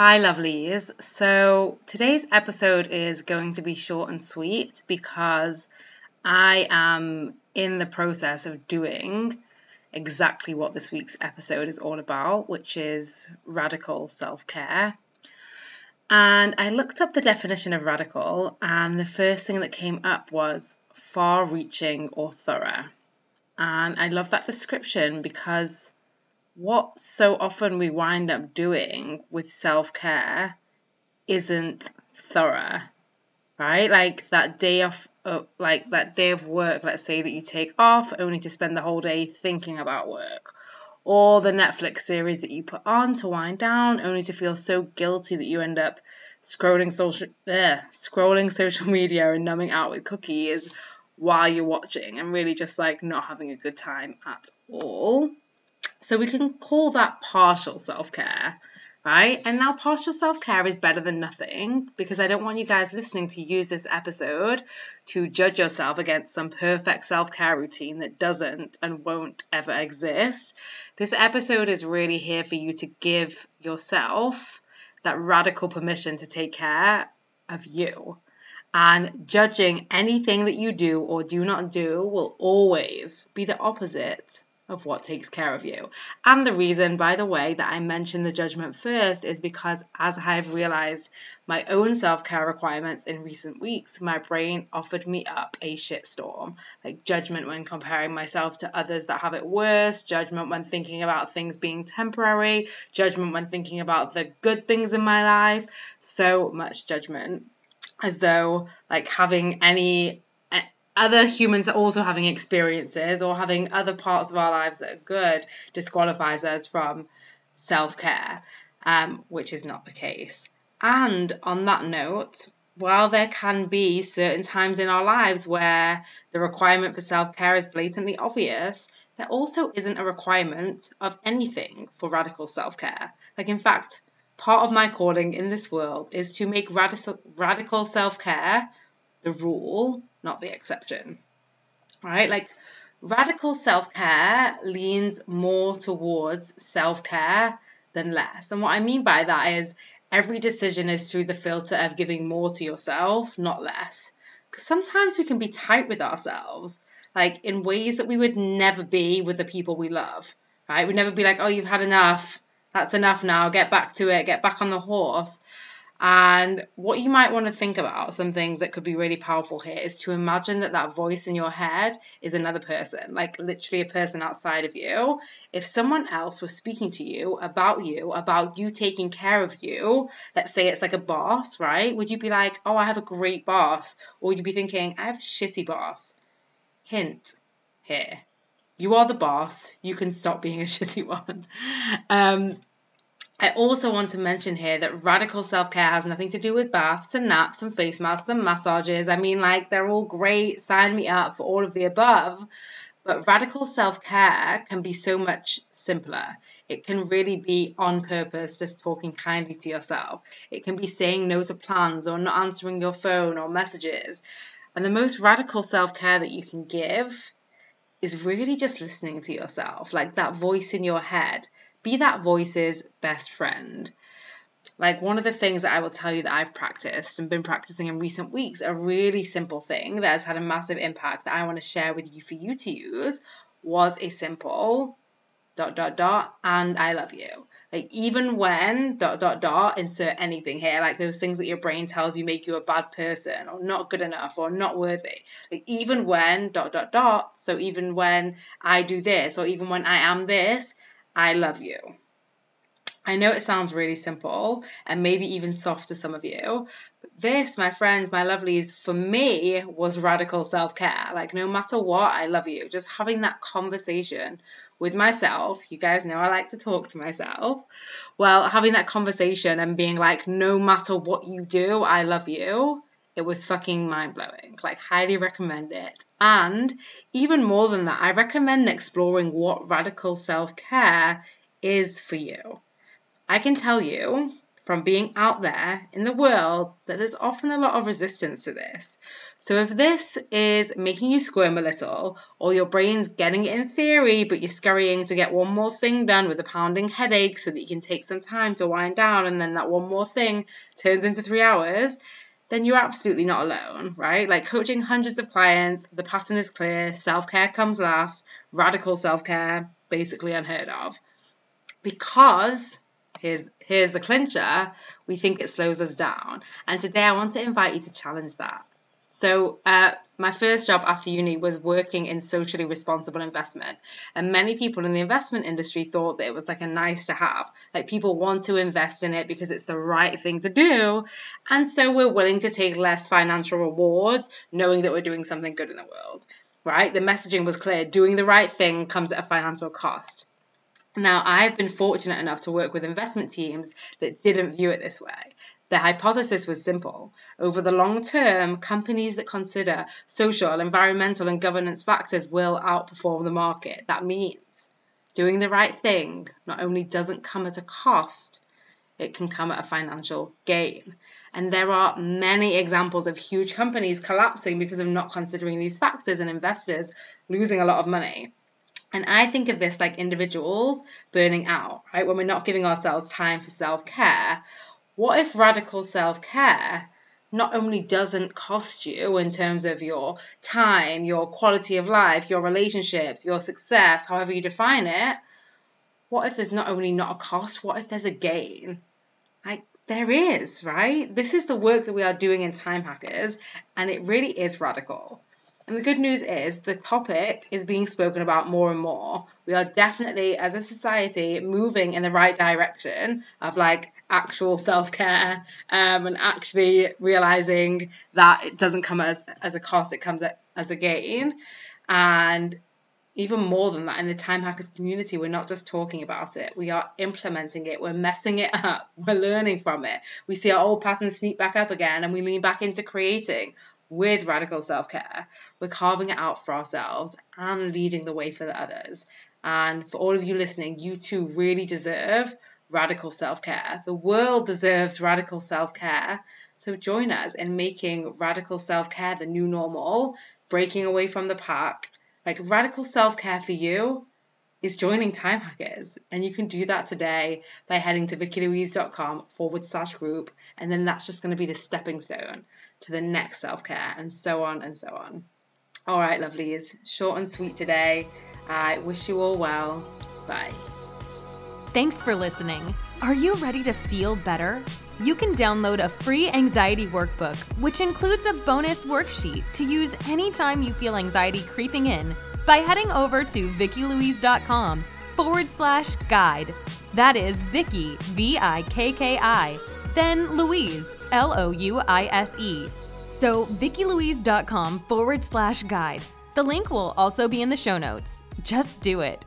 Hi, lovelies. So today's episode is going to be short and sweet because I am in the process of doing exactly what this week's episode is all about, which is radical self care. And I looked up the definition of radical, and the first thing that came up was far reaching or thorough. And I love that description because what so often we wind up doing with self care isn't thorough, right? Like that day of, uh, like that day of work, let's say that you take off only to spend the whole day thinking about work, or the Netflix series that you put on to wind down only to feel so guilty that you end up scrolling social, ugh, scrolling social media and numbing out with cookies while you're watching and really just like not having a good time at all. So we can call that partial self care, right? And now partial self care is better than nothing because I don't want you guys listening to use this episode to judge yourself against some perfect self care routine that doesn't and won't ever exist. This episode is really here for you to give yourself that radical permission to take care of you. And judging anything that you do or do not do will always be the opposite of what takes care of you. And the reason, by the way, that I mentioned the judgment first is because as I've realized my own self care requirements in recent weeks, my brain offered me up a shitstorm. Like judgment when comparing myself to others that have it worse, judgment when thinking about things being temporary, judgment when thinking about the good things in my life. So much judgment as though like having any other humans are also having experiences or having other parts of our lives that are good disqualifies us from self care, um, which is not the case. And on that note, while there can be certain times in our lives where the requirement for self care is blatantly obvious, there also isn't a requirement of anything for radical self care. Like, in fact, part of my calling in this world is to make radical, radical self care the rule not the exception. Right? Like radical self care leans more towards self care than less. And what I mean by that is every decision is through the filter of giving more to yourself, not less. Because sometimes we can be tight with ourselves, like in ways that we would never be with the people we love. Right? We'd never be like, oh, you've had enough. That's enough now. Get back to it. Get back on the horse. And what you might want to think about, something that could be really powerful here, is to imagine that that voice in your head is another person, like literally a person outside of you. If someone else was speaking to you about you, about you taking care of you, let's say it's like a boss, right? Would you be like, oh, I have a great boss? Or would you be thinking, I have a shitty boss? Hint here. You are the boss. You can stop being a shitty one. Um, I also want to mention here that radical self care has nothing to do with baths and naps and face masks and massages. I mean, like, they're all great. Sign me up for all of the above. But radical self care can be so much simpler. It can really be on purpose, just talking kindly to yourself. It can be saying no to plans or not answering your phone or messages. And the most radical self care that you can give is really just listening to yourself, like that voice in your head be that voice's best friend. Like one of the things that I will tell you that I've practiced and been practicing in recent weeks, a really simple thing that has had a massive impact that I want to share with you for you to use was a simple dot dot dot and I love you. Like even when dot dot dot insert anything here, like those things that your brain tells you make you a bad person or not good enough or not worthy. Like even when dot dot dot, so even when I do this or even when I am this, I love you. I know it sounds really simple and maybe even soft to some of you, but this, my friends, my lovelies, for me was radical self care. Like, no matter what, I love you. Just having that conversation with myself. You guys know I like to talk to myself. Well, having that conversation and being like, no matter what you do, I love you it was fucking mind blowing. Like, highly recommend it. And even more than that, I recommend exploring what radical self care is for you. I can tell you from being out there in the world that there's often a lot of resistance to this. So, if this is making you squirm a little, or your brain's getting it in theory, but you're scurrying to get one more thing done with a pounding headache so that you can take some time to wind down, and then that one more thing turns into three hours, then you're absolutely not alone, right? Like coaching hundreds of clients, the pattern is clear, self care comes last, radical self care, basically unheard of. Because here's here's the clincher, we think it slows us down. And today I want to invite you to challenge that. So, uh, my first job after uni was working in socially responsible investment. And many people in the investment industry thought that it was like a nice to have. Like people want to invest in it because it's the right thing to do. And so we're willing to take less financial rewards, knowing that we're doing something good in the world, right? The messaging was clear doing the right thing comes at a financial cost. Now, I've been fortunate enough to work with investment teams that didn't view it this way. The hypothesis was simple. Over the long term, companies that consider social, environmental, and governance factors will outperform the market. That means doing the right thing not only doesn't come at a cost, it can come at a financial gain. And there are many examples of huge companies collapsing because of not considering these factors and investors losing a lot of money. And I think of this like individuals burning out, right? When we're not giving ourselves time for self care what if radical self care not only doesn't cost you in terms of your time, your quality of life, your relationships, your success, however you define it? What if there's not only not a cost, what if there's a gain? Like, there is, right? This is the work that we are doing in Time Hackers, and it really is radical. And the good news is the topic is being spoken about more and more. We are definitely, as a society, moving in the right direction of like actual self care um, and actually realizing that it doesn't come as, as a cost, it comes as a gain. And even more than that, in the Time Hackers community, we're not just talking about it, we are implementing it, we're messing it up, we're learning from it. We see our old patterns sneak back up again and we lean back into creating with radical self care. We're carving it out for ourselves and leading the way for the others. And for all of you listening, you too really deserve radical self care. The world deserves radical self care. So join us in making radical self care the new normal, breaking away from the pack. Like radical self care for you is joining Time Hackers. And you can do that today by heading to vikkilouise.com forward slash group. And then that's just going to be the stepping stone to the next self care, and so on and so on. All right, lovelies, short and sweet today. I wish you all well. Bye. Thanks for listening. Are you ready to feel better? You can download a free anxiety workbook, which includes a bonus worksheet to use anytime you feel anxiety creeping in by heading over to vikkilouise.com forward slash guide. That is Vikki, V I K K I, then Louise, L O U I S E. So, vikkilouise.com forward slash guide. The link will also be in the show notes. Just do it.